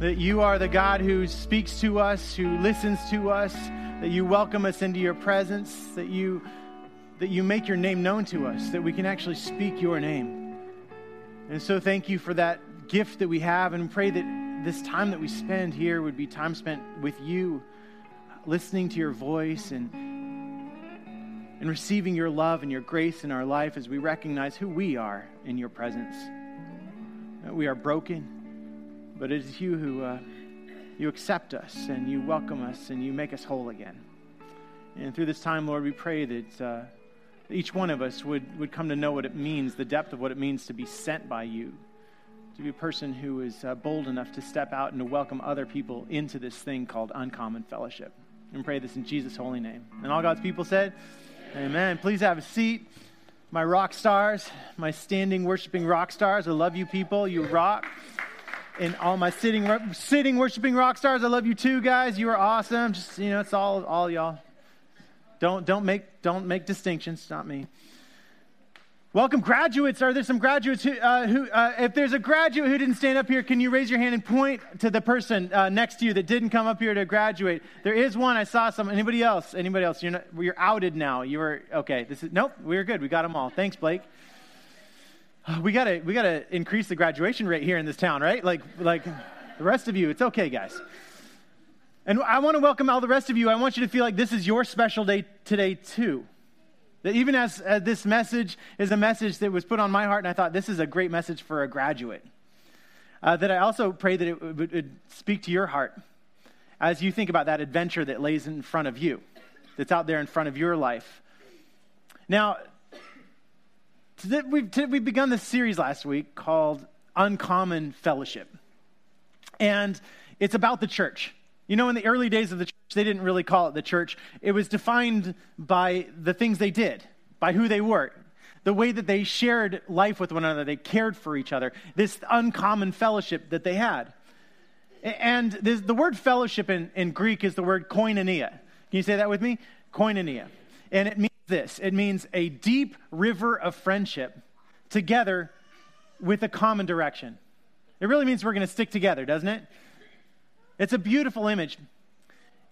that you are the God who speaks to us, who listens to us, that you welcome us into your presence, that you, that you make your name known to us, that we can actually speak your name. And so thank you for that gift that we have, and pray that this time that we spend here would be time spent with you, listening to your voice and, and receiving your love and your grace in our life as we recognize who we are in your presence. That we are broken but it is you who uh, you accept us and you welcome us and you make us whole again. And through this time, Lord, we pray that uh, each one of us would, would come to know what it means, the depth of what it means to be sent by you, to be a person who is uh, bold enough to step out and to welcome other people into this thing called uncommon fellowship. And pray this in Jesus' holy name. And all God's people said, Amen. Amen. Please have a seat. My rock stars, my standing worshiping rock stars, I love you people. You rock and all my sitting sitting worshiping rock stars. I love you too, guys. You are awesome. Just you know, it's all all y'all. Don't don't make don't make distinctions. Not me. Welcome, graduates. Are there some graduates who, uh, who uh, if there's a graduate who didn't stand up here, can you raise your hand and point to the person uh, next to you that didn't come up here to graduate? There is one. I saw some. Anybody else? Anybody else? You're not, you're outed now. You were okay. This is nope. We're good. We got them all. Thanks, Blake. we gotta we gotta increase the graduation rate here in this town, right? Like like the rest of you, it's okay, guys. And I want to welcome all the rest of you. I want you to feel like this is your special day today too. That even as, as this message is a message that was put on my heart, and I thought this is a great message for a graduate. Uh, that I also pray that it would, would speak to your heart as you think about that adventure that lays in front of you, that's out there in front of your life. Now, we've, we've begun this series last week called Uncommon Fellowship. And it's about the church. You know, in the early days of the church, they didn't really call it the church. It was defined by the things they did, by who they were, the way that they shared life with one another, they cared for each other, this uncommon fellowship that they had. And this, the word fellowship in, in Greek is the word koinonia. Can you say that with me? Koinonia. And it means this it means a deep river of friendship together with a common direction. It really means we're going to stick together, doesn't it? It's a beautiful image.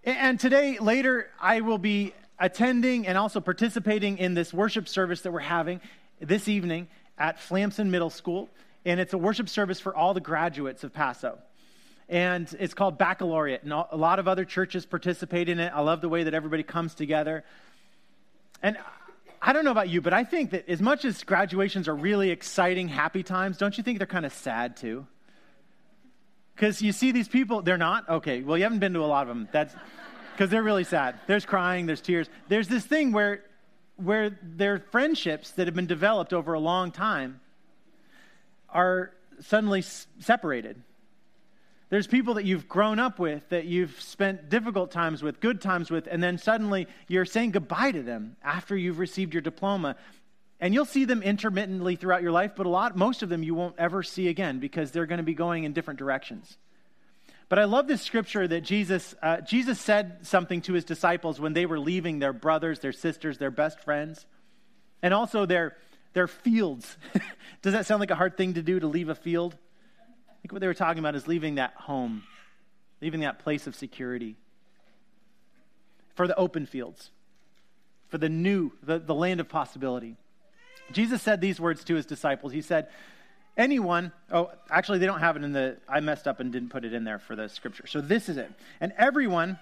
And today, later, I will be attending and also participating in this worship service that we're having this evening at Flamson Middle School. And it's a worship service for all the graduates of Paso. And it's called Baccalaureate. And a lot of other churches participate in it. I love the way that everybody comes together. And I don't know about you, but I think that as much as graduations are really exciting, happy times, don't you think they're kind of sad too? Because you see these people, they're not? Okay, well, you haven't been to a lot of them. That's because they're really sad. There's crying, there's tears. There's this thing where, where their friendships that have been developed over a long time are suddenly separated. There's people that you've grown up with, that you've spent difficult times with, good times with, and then suddenly you're saying goodbye to them after you've received your diploma. And you'll see them intermittently throughout your life, but a lot, most of them you won't ever see again because they're going to be going in different directions. But I love this scripture that Jesus, uh, Jesus said something to his disciples when they were leaving their brothers, their sisters, their best friends, and also their, their fields. Does that sound like a hard thing to do to leave a field? Think what they were talking about is leaving that home, leaving that place of security for the open fields, for the new, the, the land of possibility. Jesus said these words to his disciples. He said, Anyone, oh, actually, they don't have it in the, I messed up and didn't put it in there for the scripture. So this is it. And everyone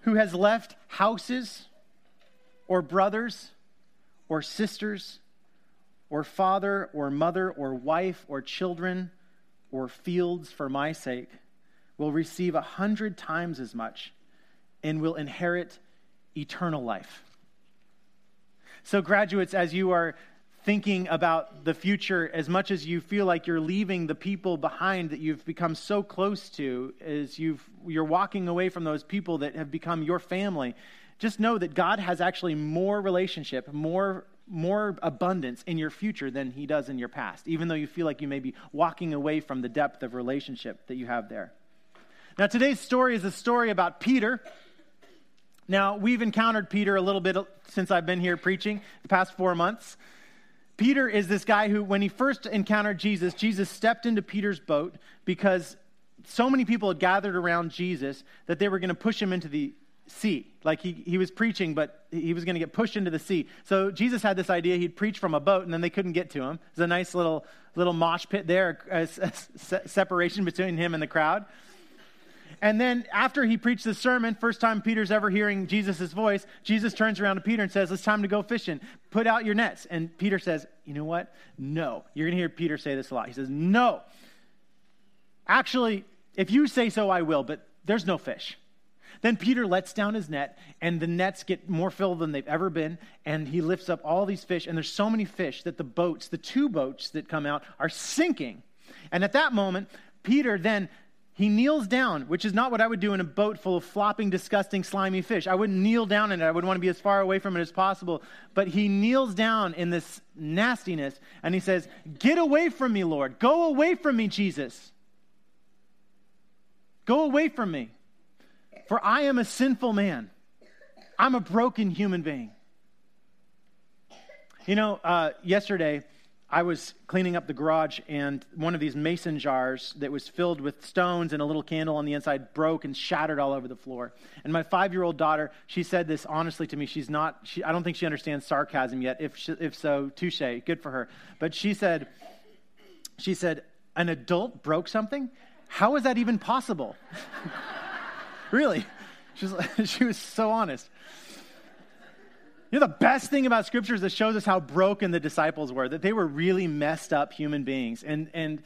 who has left houses or brothers or sisters or father or mother or wife or children or fields for my sake will receive a hundred times as much and will inherit eternal life. So, graduates, as you are thinking about the future, as much as you feel like you're leaving the people behind that you've become so close to, as you've, you're walking away from those people that have become your family, just know that God has actually more relationship, more more abundance in your future than he does in your past, even though you feel like you may be walking away from the depth of relationship that you have there. Now, today's story is a story about Peter. Now, we've encountered Peter a little bit since I've been here preaching the past four months. Peter is this guy who, when he first encountered Jesus, Jesus stepped into Peter's boat because so many people had gathered around Jesus that they were going to push him into the sea. Like he, he was preaching, but he was going to get pushed into the sea. So Jesus had this idea he'd preach from a boat, and then they couldn't get to him. There's a nice little, little mosh pit there, a, a, a separation between him and the crowd. And then after he preached the sermon, first time Peter's ever hearing Jesus' voice, Jesus turns around to Peter and says, It's time to go fishing. Put out your nets. And Peter says, You know what? No. You're going to hear Peter say this a lot. He says, No. Actually, if you say so, I will, but there's no fish. Then Peter lets down his net, and the nets get more filled than they've ever been, and he lifts up all these fish, and there's so many fish that the boats, the two boats that come out, are sinking. And at that moment, Peter then he kneels down, which is not what I would do in a boat full of flopping, disgusting, slimy fish. I wouldn't kneel down in it. I would want to be as far away from it as possible. But he kneels down in this nastiness and he says, Get away from me, Lord. Go away from me, Jesus. Go away from me. For I am a sinful man. I'm a broken human being. You know, uh, yesterday, I was cleaning up the garage, and one of these mason jars that was filled with stones and a little candle on the inside broke and shattered all over the floor. And my five year old daughter, she said this honestly to me. She's not, she, I don't think she understands sarcasm yet. If, she, if so, touche, good for her. But she said, she said, an adult broke something? How is that even possible? really? She was, she was so honest. You know, the best thing about Scripture is it shows us how broken the disciples were, that they were really messed up human beings. And, and,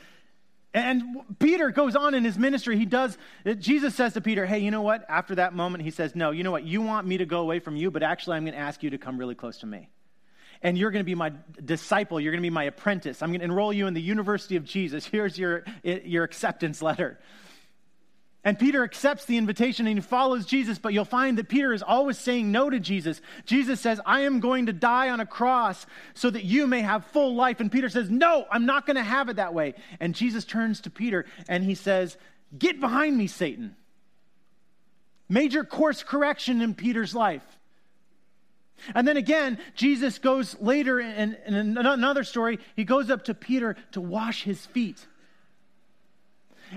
and Peter goes on in his ministry. He does, Jesus says to Peter, Hey, you know what? After that moment, he says, No, you know what? You want me to go away from you, but actually, I'm going to ask you to come really close to me. And you're going to be my disciple. You're going to be my apprentice. I'm going to enroll you in the University of Jesus. Here's your, your acceptance letter. And Peter accepts the invitation and he follows Jesus, but you'll find that Peter is always saying no to Jesus. Jesus says, I am going to die on a cross so that you may have full life. And Peter says, No, I'm not going to have it that way. And Jesus turns to Peter and he says, Get behind me, Satan. Major course correction in Peter's life. And then again, Jesus goes later in, in another story, he goes up to Peter to wash his feet.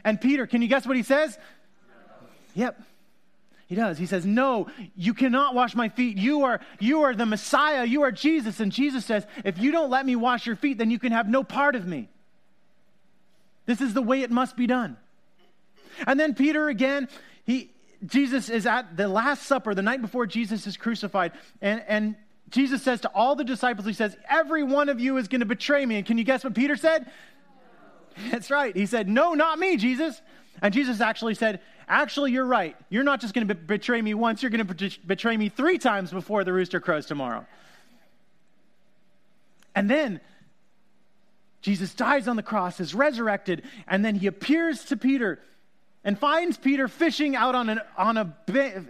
And Peter, can you guess what he says? Yep. He does. He says, No, you cannot wash my feet. You are, you are the Messiah. You are Jesus. And Jesus says, If you don't let me wash your feet, then you can have no part of me. This is the way it must be done. And then Peter again, he, Jesus is at the Last Supper, the night before Jesus is crucified. And, and Jesus says to all the disciples, He says, Every one of you is going to betray me. And can you guess what Peter said? That's right. He said, No, not me, Jesus. And Jesus actually said, Actually, you're right. You're not just going to betray me once, you're going to betray me three times before the rooster crows tomorrow. And then Jesus dies on the cross, is resurrected, and then he appears to Peter and finds Peter fishing out on, an, on a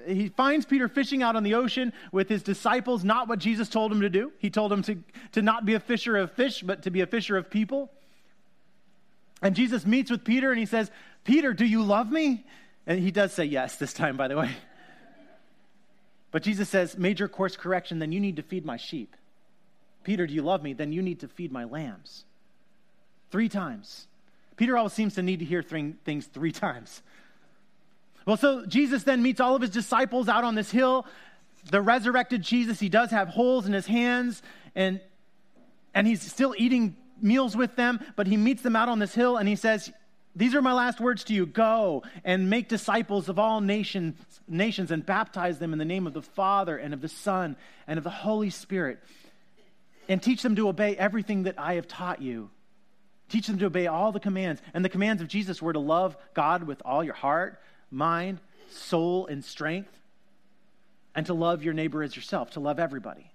he finds Peter fishing out on the ocean with his disciples, not what Jesus told him to do. He told him to, to not be a fisher of fish, but to be a fisher of people. And Jesus meets with Peter and he says, Peter, do you love me? And he does say yes this time, by the way. But Jesus says, major course correction, then you need to feed my sheep. Peter, do you love me? Then you need to feed my lambs. Three times. Peter always seems to need to hear things three times. Well, so Jesus then meets all of his disciples out on this hill. The resurrected Jesus, he does have holes in his hands, and, and he's still eating meals with them, but he meets them out on this hill and he says, These are my last words to you go and make disciples of all nations, nations and baptize them in the name of the Father and of the Son and of the Holy Spirit, and teach them to obey everything that I have taught you. Teach them to obey all the commands. And the commands of Jesus were to love God with all your heart, mind, soul, and strength, and to love your neighbor as yourself, to love everybody.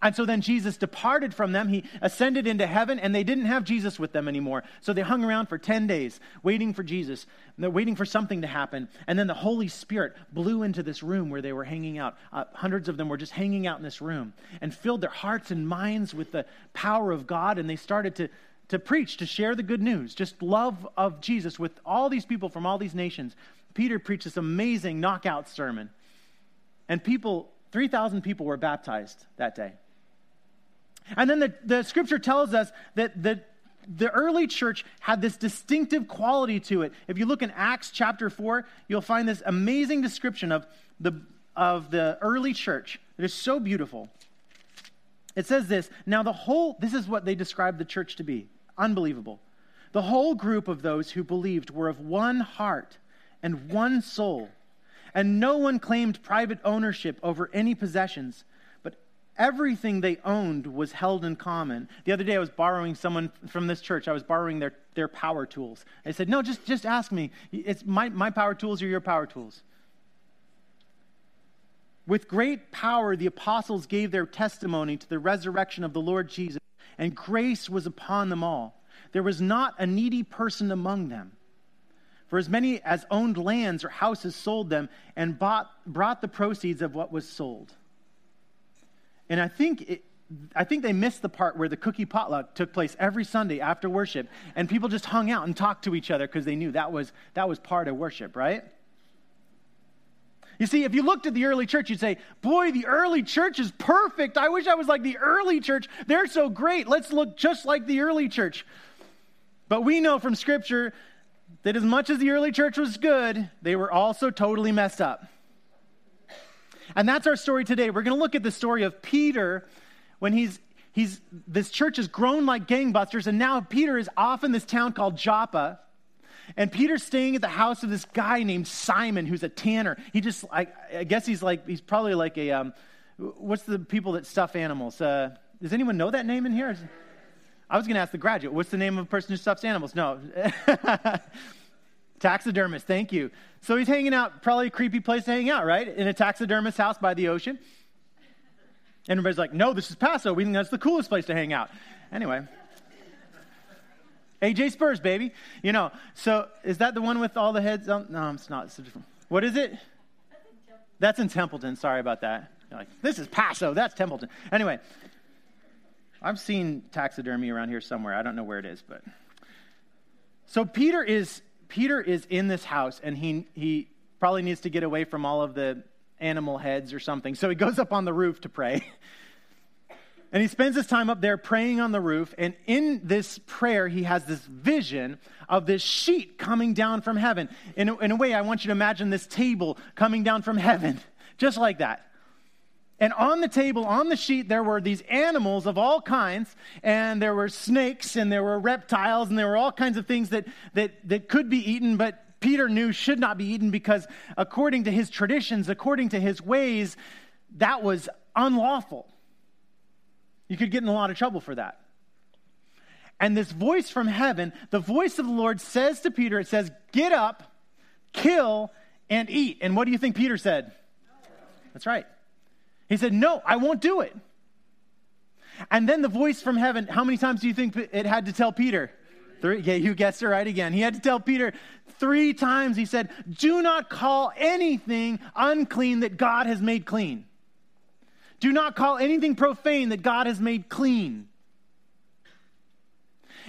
And so then Jesus departed from them. He ascended into heaven, and they didn't have Jesus with them anymore. So they hung around for 10 days waiting for Jesus. They're waiting for something to happen. And then the Holy Spirit blew into this room where they were hanging out. Uh, hundreds of them were just hanging out in this room and filled their hearts and minds with the power of God. And they started to, to preach, to share the good news, just love of Jesus with all these people from all these nations. Peter preached this amazing knockout sermon. And people, 3,000 people were baptized that day. And then the, the scripture tells us that the the early church had this distinctive quality to it. If you look in Acts chapter 4, you'll find this amazing description of the, of the early church. It is so beautiful. It says this Now, the whole, this is what they described the church to be unbelievable. The whole group of those who believed were of one heart and one soul, and no one claimed private ownership over any possessions everything they owned was held in common. The other day, I was borrowing someone from this church. I was borrowing their, their power tools. I said, No, just, just ask me. It's my, my power tools or your power tools. With great power, the apostles gave their testimony to the resurrection of the Lord Jesus, and grace was upon them all. There was not a needy person among them. For as many as owned lands or houses sold them and bought, brought the proceeds of what was sold. And I think it, I think they missed the part where the cookie potluck took place every Sunday after worship, and people just hung out and talked to each other because they knew that was, that was part of worship, right? You see, if you looked at the early church, you'd say, Boy, the early church is perfect. I wish I was like the early church. They're so great. Let's look just like the early church. But we know from Scripture that as much as the early church was good, they were also totally messed up. And that's our story today. We're going to look at the story of Peter when he's he's this church has grown like gangbusters and now Peter is off in this town called Joppa. And Peter's staying at the house of this guy named Simon, who's a tanner. He just, I, I guess he's like, he's probably like a, um, what's the people that stuff animals? Uh, does anyone know that name in here? I was going to ask the graduate, what's the name of a person who stuffs animals? No. Taxidermist, thank you. So he's hanging out, probably a creepy place to hang out, right? In a taxidermist house by the ocean. And everybody's like, no, this is Paso. We think that's the coolest place to hang out. Anyway. AJ Spurs, baby. You know, so is that the one with all the heads on? No, it's not. It's what is it? That's in Templeton. Sorry about that. You're like, this is Paso. That's Templeton. Anyway, I've seen taxidermy around here somewhere. I don't know where it is, but. So Peter is Peter is in this house and he, he probably needs to get away from all of the animal heads or something. So he goes up on the roof to pray. And he spends his time up there praying on the roof. And in this prayer, he has this vision of this sheet coming down from heaven. In a, in a way, I want you to imagine this table coming down from heaven, just like that. And on the table, on the sheet, there were these animals of all kinds, and there were snakes, and there were reptiles, and there were all kinds of things that, that, that could be eaten, but Peter knew should not be eaten because, according to his traditions, according to his ways, that was unlawful. You could get in a lot of trouble for that. And this voice from heaven, the voice of the Lord says to Peter, it says, Get up, kill, and eat. And what do you think Peter said? That's right. He said, No, I won't do it. And then the voice from heaven, how many times do you think it had to tell Peter? Three. Yeah, you guessed it right again. He had to tell Peter three times. He said, Do not call anything unclean that God has made clean. Do not call anything profane that God has made clean.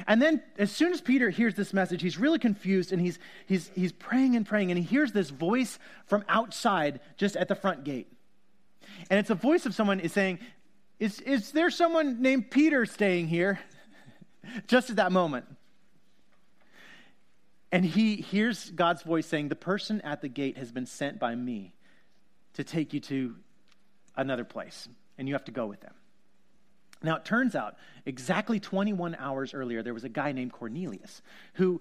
And then, as soon as Peter hears this message, he's really confused and he's, he's, he's praying and praying, and he hears this voice from outside just at the front gate. And it's a voice of someone is saying, is, is there someone named Peter staying here? Just at that moment. And he hears God's voice saying, The person at the gate has been sent by me to take you to another place, and you have to go with them. Now, it turns out exactly 21 hours earlier, there was a guy named Cornelius who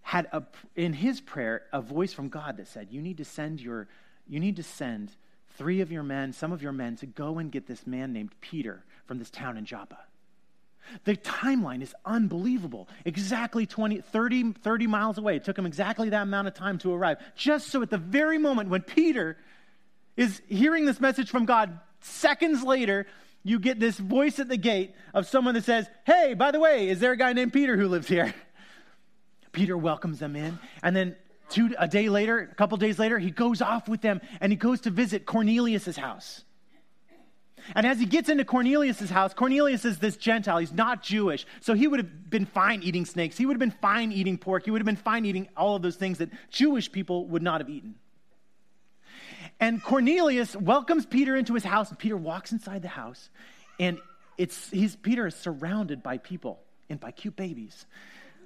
had a, in his prayer a voice from God that said, You need to send your, you need to send three of your men, some of your men, to go and get this man named Peter from this town in Joppa. The timeline is unbelievable. Exactly 20, 30, 30 miles away. It took him exactly that amount of time to arrive. Just so at the very moment when Peter is hearing this message from God, seconds later, you get this voice at the gate of someone that says, Hey, by the way, is there a guy named Peter who lives here? Peter welcomes them in. And then Two, a day later, a couple days later, he goes off with them and he goes to visit Cornelius' house. And as he gets into Cornelius' house, Cornelius is this Gentile. He's not Jewish. So he would have been fine eating snakes. He would have been fine eating pork. He would have been fine eating all of those things that Jewish people would not have eaten. And Cornelius welcomes Peter into his house, and Peter walks inside the house, and it's, he's, Peter is surrounded by people and by cute babies.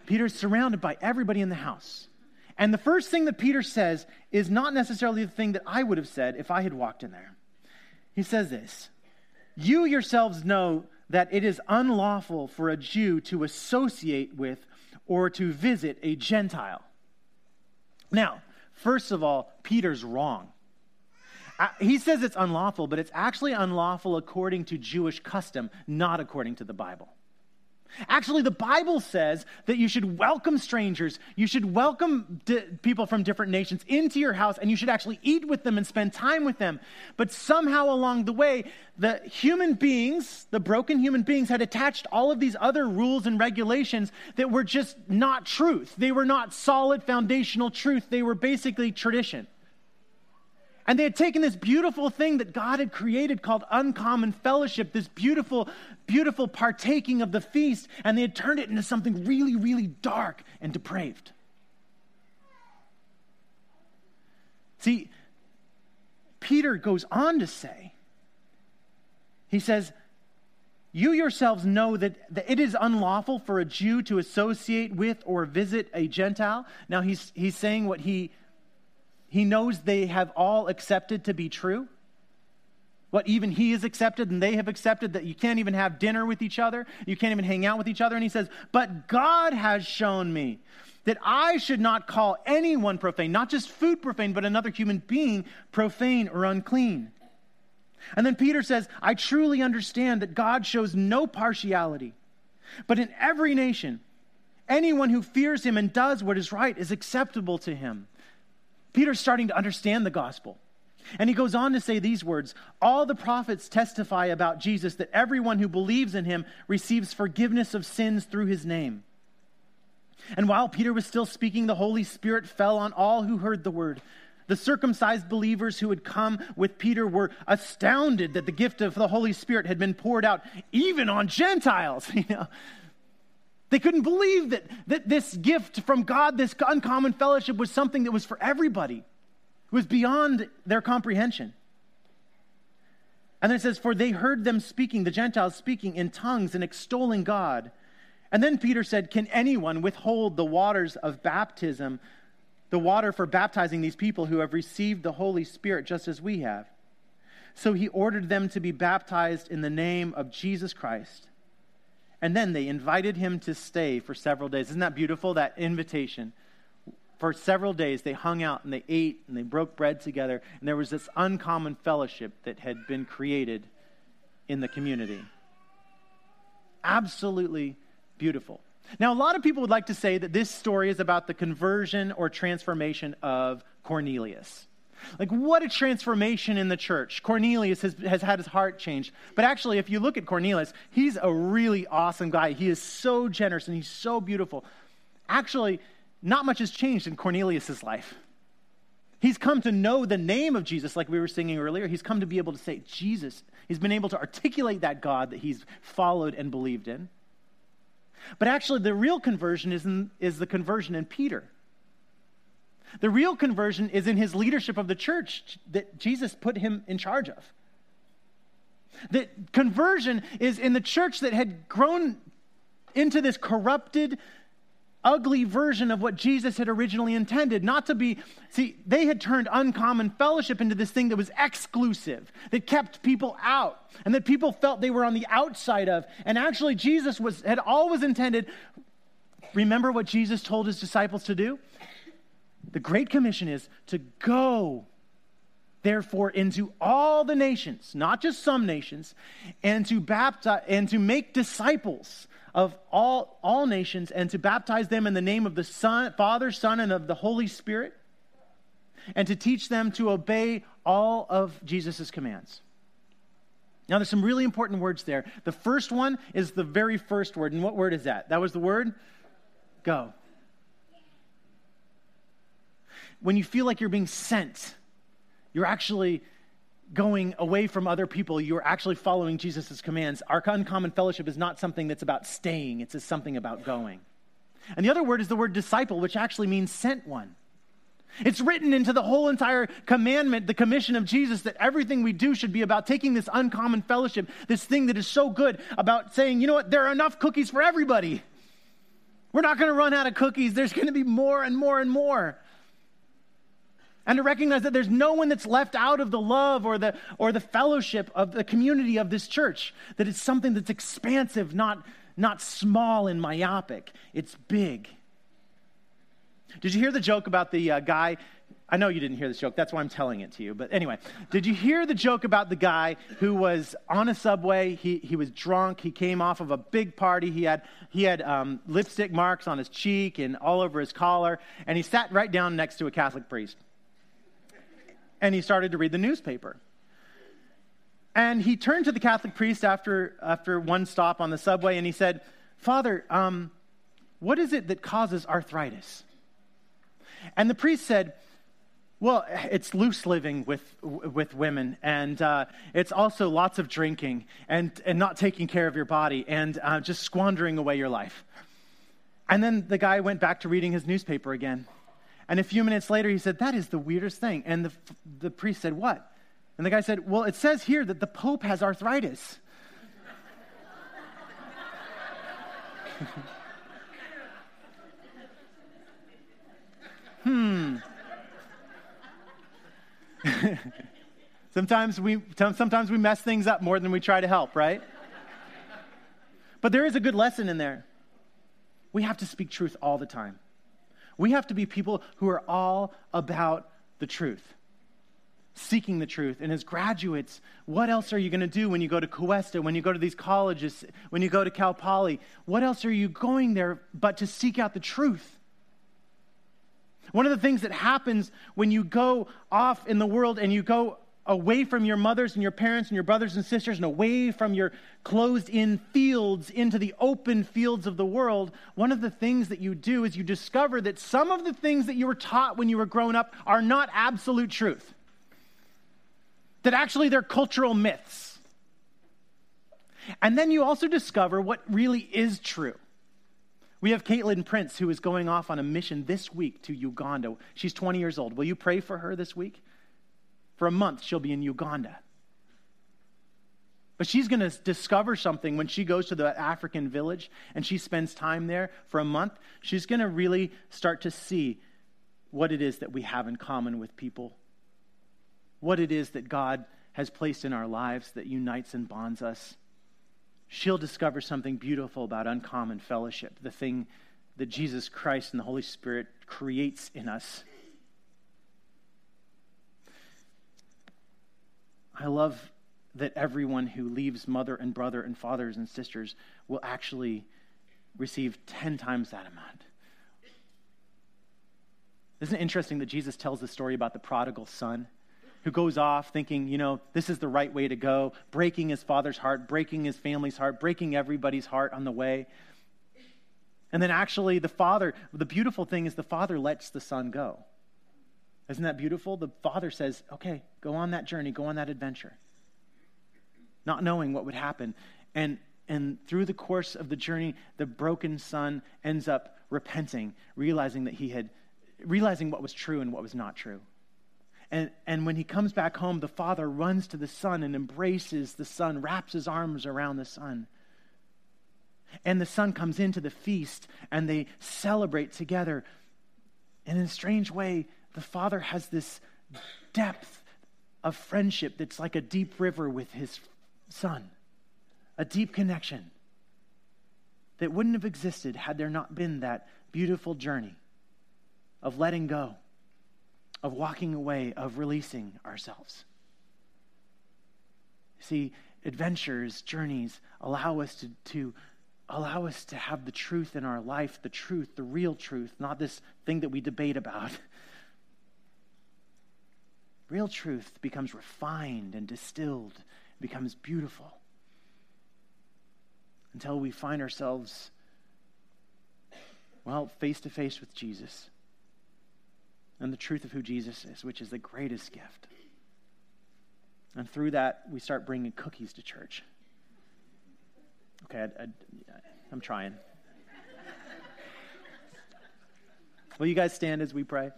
Peter is surrounded by everybody in the house. And the first thing that Peter says is not necessarily the thing that I would have said if I had walked in there. He says this You yourselves know that it is unlawful for a Jew to associate with or to visit a Gentile. Now, first of all, Peter's wrong. Uh, he says it's unlawful, but it's actually unlawful according to Jewish custom, not according to the Bible. Actually, the Bible says that you should welcome strangers, you should welcome people from different nations into your house, and you should actually eat with them and spend time with them. But somehow along the way, the human beings, the broken human beings, had attached all of these other rules and regulations that were just not truth. They were not solid foundational truth, they were basically tradition. And they had taken this beautiful thing that God had created called uncommon fellowship, this beautiful, beautiful partaking of the feast, and they had turned it into something really, really dark and depraved. See, Peter goes on to say, he says, You yourselves know that, that it is unlawful for a Jew to associate with or visit a Gentile. Now, he's, he's saying what he he knows they have all accepted to be true. What even he has accepted and they have accepted that you can't even have dinner with each other, you can't even hang out with each other. And he says, But God has shown me that I should not call anyone profane, not just food profane, but another human being profane or unclean. And then Peter says, I truly understand that God shows no partiality, but in every nation, anyone who fears him and does what is right is acceptable to him. Peter's starting to understand the gospel. And he goes on to say these words All the prophets testify about Jesus that everyone who believes in him receives forgiveness of sins through his name. And while Peter was still speaking, the Holy Spirit fell on all who heard the word. The circumcised believers who had come with Peter were astounded that the gift of the Holy Spirit had been poured out even on Gentiles. You know, they couldn't believe that, that this gift from God, this uncommon fellowship, was something that was for everybody. It was beyond their comprehension. And then it says, For they heard them speaking, the Gentiles speaking in tongues and extolling God. And then Peter said, Can anyone withhold the waters of baptism, the water for baptizing these people who have received the Holy Spirit just as we have? So he ordered them to be baptized in the name of Jesus Christ. And then they invited him to stay for several days. Isn't that beautiful? That invitation. For several days, they hung out and they ate and they broke bread together. And there was this uncommon fellowship that had been created in the community. Absolutely beautiful. Now, a lot of people would like to say that this story is about the conversion or transformation of Cornelius. Like, what a transformation in the church. Cornelius has, has had his heart changed. But actually, if you look at Cornelius, he's a really awesome guy. He is so generous and he's so beautiful. Actually, not much has changed in Cornelius's life. He's come to know the name of Jesus, like we were singing earlier. He's come to be able to say, Jesus. He's been able to articulate that God that he's followed and believed in. But actually, the real conversion is, in, is the conversion in Peter. The real conversion is in his leadership of the church that Jesus put him in charge of. That conversion is in the church that had grown into this corrupted, ugly version of what Jesus had originally intended. Not to be, see, they had turned uncommon fellowship into this thing that was exclusive, that kept people out, and that people felt they were on the outside of. And actually, Jesus was, had always intended. Remember what Jesus told his disciples to do? The Great Commission is to go, therefore, into all the nations, not just some nations, and to baptize and to make disciples of all, all nations and to baptize them in the name of the Son, Father, Son, and of the Holy Spirit, and to teach them to obey all of Jesus' commands. Now, there's some really important words there. The first one is the very first word. And what word is that? That was the word? Go when you feel like you're being sent, you're actually going away from other people. You're actually following Jesus' commands. Our uncommon fellowship is not something that's about staying, it's something about going. And the other word is the word disciple, which actually means sent one. It's written into the whole entire commandment, the commission of Jesus, that everything we do should be about taking this uncommon fellowship, this thing that is so good, about saying, you know what, there are enough cookies for everybody. We're not going to run out of cookies. There's going to be more and more and more. And to recognize that there's no one that's left out of the love or the, or the fellowship of the community of this church, that it's something that's expansive, not, not small and myopic. It's big. Did you hear the joke about the uh, guy? I know you didn't hear this joke. That's why I'm telling it to you. But anyway, did you hear the joke about the guy who was on a subway? He, he was drunk. He came off of a big party. He had, he had um, lipstick marks on his cheek and all over his collar. And he sat right down next to a Catholic priest. And he started to read the newspaper. And he turned to the Catholic priest after, after one stop on the subway and he said, Father, um, what is it that causes arthritis? And the priest said, well, it's loose living with, with women, and uh, it's also lots of drinking and, and not taking care of your body and uh, just squandering away your life. And then the guy went back to reading his newspaper again. And a few minutes later, he said, That is the weirdest thing. And the, the priest said, What? And the guy said, Well, it says here that the Pope has arthritis. hmm. sometimes, we, sometimes we mess things up more than we try to help, right? But there is a good lesson in there. We have to speak truth all the time. We have to be people who are all about the truth, seeking the truth. And as graduates, what else are you going to do when you go to Cuesta, when you go to these colleges, when you go to Cal Poly? What else are you going there but to seek out the truth? One of the things that happens when you go off in the world and you go away from your mothers and your parents and your brothers and sisters and away from your closed in fields into the open fields of the world, one of the things that you do is you discover that some of the things that you were taught when you were growing up are not absolute truth. That actually they're cultural myths. And then you also discover what really is true. We have Caitlin Prince, who is going off on a mission this week to Uganda. She's 20 years old. Will you pray for her this week? For a month, she'll be in Uganda. But she's going to discover something when she goes to the African village and she spends time there for a month. She's going to really start to see what it is that we have in common with people, what it is that God has placed in our lives that unites and bonds us she'll discover something beautiful about uncommon fellowship, the thing that Jesus Christ and the Holy Spirit creates in us. I love that everyone who leaves mother and brother and fathers and sisters will actually receive 10 times that amount. Isn't it interesting that Jesus tells the story about the prodigal son? who goes off thinking, you know, this is the right way to go, breaking his father's heart, breaking his family's heart, breaking everybody's heart on the way. And then actually, the father, the beautiful thing is the father lets the son go. Isn't that beautiful? The father says, okay, go on that journey, go on that adventure. Not knowing what would happen. And, and through the course of the journey, the broken son ends up repenting, realizing that he had, realizing what was true and what was not true. And, and when he comes back home, the father runs to the son and embraces the son, wraps his arms around the son. And the son comes into the feast and they celebrate together. And in a strange way, the father has this depth of friendship that's like a deep river with his son, a deep connection that wouldn't have existed had there not been that beautiful journey of letting go of walking away, of releasing ourselves. See, adventures, journeys allow us to, to allow us to have the truth in our life, the truth, the real truth, not this thing that we debate about. Real truth becomes refined and distilled, becomes beautiful until we find ourselves, well, face to face with Jesus and the truth of who Jesus is, which is the greatest gift. And through that, we start bringing cookies to church. Okay, I, am trying. Will you guys stand as we pray?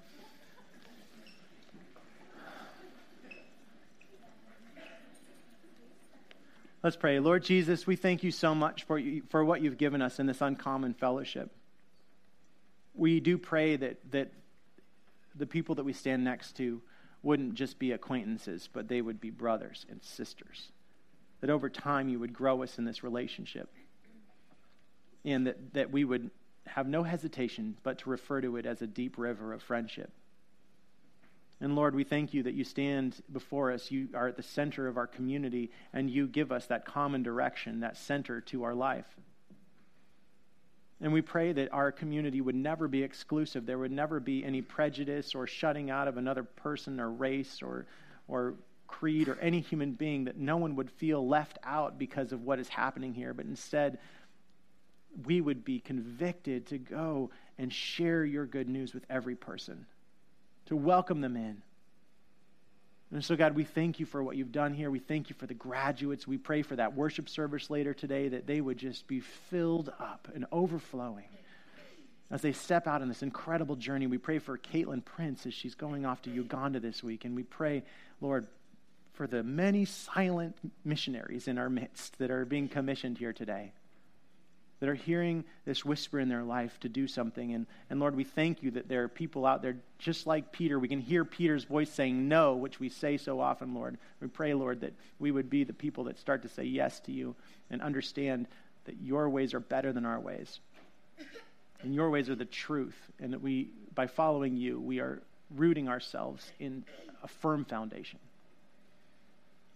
Let's pray. Lord Jesus, we thank you so much for, you, for what you've given us in this uncommon fellowship. we do pray that, that the people that we stand next to wouldn't just be acquaintances, but they would be brothers and sisters. That over time you would grow us in this relationship. And that, that we would have no hesitation but to refer to it as a deep river of friendship. And Lord, we thank you that you stand before us. You are at the center of our community, and you give us that common direction, that center to our life. And we pray that our community would never be exclusive. There would never be any prejudice or shutting out of another person or race or, or creed or any human being, that no one would feel left out because of what is happening here, but instead, we would be convicted to go and share your good news with every person, to welcome them in and so, God, we thank you for what you've done here. We thank you for the graduates. We pray for that worship service later today that they would just be filled up and overflowing as they step out on this incredible journey. We pray for Caitlin Prince as she's going off to Uganda this week. And we pray, Lord, for the many silent missionaries in our midst that are being commissioned here today that are hearing this whisper in their life to do something. And, and Lord, we thank you that there are people out there just like Peter. We can hear Peter's voice saying no, which we say so often, Lord. We pray, Lord, that we would be the people that start to say yes to you and understand that your ways are better than our ways. And your ways are the truth. And that we, by following you, we are rooting ourselves in a firm foundation.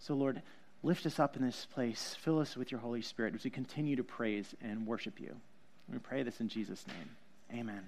So, Lord, Lift us up in this place. Fill us with your Holy Spirit as we continue to praise and worship you. We pray this in Jesus' name. Amen.